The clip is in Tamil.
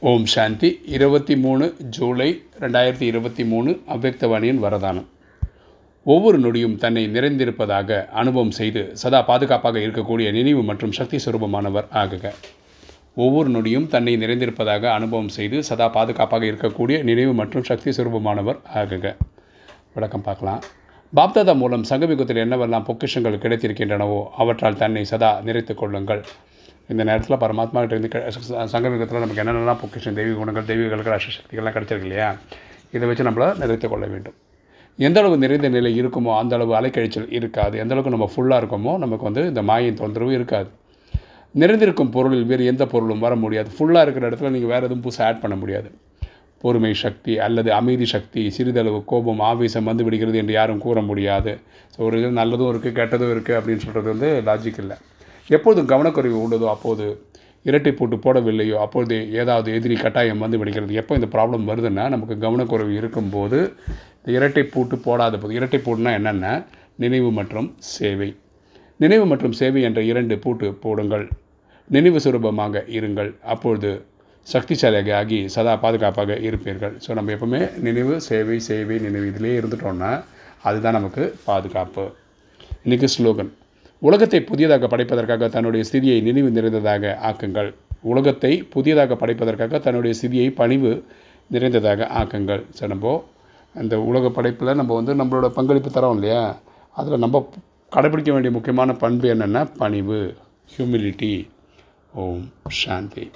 ஓம் சாந்தி. இருபத்தி மூணு ஜூலை ரெண்டாயிரத்தி இருபத்தி மூணு அவ்வக்தவாணியின் வரதானம். ஒவ்வொரு நொடியும் தன்னை நிறைந்திருப்பதாக அனுபவம் செய்து சதா பாதுகாப்பாக இருக்கக்கூடிய நினைவு மற்றும் சக்தி சுரூபமானவர் ஆகுக. ஒவ்வொரு நொடியும் தன்னை நிறைந்திருப்பதாக அனுபவம் செய்து சதா பாதுகாப்பாக இருக்கக்கூடிய நினைவு மற்றும் சக்தி சுரூபமானவர் ஆகுக. விளக்கம் பார்க்கலாம். பாப்தாதா மூலம் சங்கமிகத்தில் என்னவெல்லாம் பொக்கிஷங்கள் கிடைத்திருக்கின்றனவோ அவற்றால் தன்னை சதா நிறைத்து கொள்ளுங்கள். இந்த நேரத்தில் பரமாத்மா கிட்ட இருந்து க- சங்கமிகத்தில் நமக்கு என்னென்னலாம் பொக்கிஷன் தெய்வீக குணங்கள் தெய்வீக கல்கள் அசக்திகள்லாம் கிடைச்சிருக்கு இல்லையா? இதை வச்சு நம்மளை நிறைத்து கொள்ள வேண்டும். எந்த அளவு நிறைந்த நிலை இருக்குமோ அந்த அளவு அலைக்கழிச்சல் இருக்காது. எந்த அளவுக்கு நம்ம ஃபுல்லாக இருக்கோமோ நமக்கு வந்து இந்த மாயின் தொந்தரவு இருக்காது. நிறைந்திருக்கும் பொருளில் வேறு எந்த பொருளும் வர முடியாது. ஃபுல்லாக இருக்கிற இடத்துல நீங்கள் வேறு எதுவும் புதுசாக ஆட் பண்ண முடியாது. பொறுமை சக்தி அல்லது அமைதி சக்தி சிறிதளவு கோபம் ஆவேசம் வந்து விடுகிறது என்று யாரும் கூற முடியாது. ஸோ ஒரு இது நல்லதும் இருக்குது கெட்டதும் இருக்குது அப்படின்னு சொல்கிறது வந்து லாஜிக் இல்லை. எப்போது கவனக்குறைவு உள்ளதோ அப்போது இரட்டை போட்டு போடவில்லையோ அப்பொழுது ஏதாவது எதிரி கட்டாயம் வந்து விடுகிறது. எப்போ இந்த ப்ராப்ளம் வருதுன்னா நமக்கு கவனக்குறைவு இருக்கும்போது இந்த இரட்டை பூட்டு போடாத போது இரட்டை பூட்டுனா என்னென்ன? நினைவு மற்றும் சேவை. நினைவு மற்றும் சேவை என்ற இரண்டு பூட்டு போடுங்கள். நினைவு சுரூபமாக இருங்கள். அப்பொழுது சக்திசாலியாக ஆகி சதா பாதுகாப்பாக இருப்பீர்கள். ஸோ நம்ம எப்பவுமே நினைவு சேவை சேவை நினைவு இதிலே இருந்துட்டோம்னா அதுதான் நமக்கு பாதுகாப்பு. இன்றைக்கி ஸ்லோகன். உலகத்தை புதியதாக படைப்பதற்காக தன்னுடைய ஸ்திதியை நினைவு நிறைந்ததாக ஆக்குங்கள். உலகத்தை புதியதாக படைப்பதற்காக தன்னுடைய ஸ்திதியை பணிவு நிறைந்ததாக ஆக்குங்கள். ஸோ நம்ம அந்த உலக படைப்பில் நம்ம வந்து நம்மளோட பங்களிப்பு தரோம் இல்லையா? அதில் நம்ம கடைபிடிக்க வேண்டிய முக்கியமான பண்பு என்னென்னா பணிவு ஹியூமிலிட்டி ஓம் சாந்தி.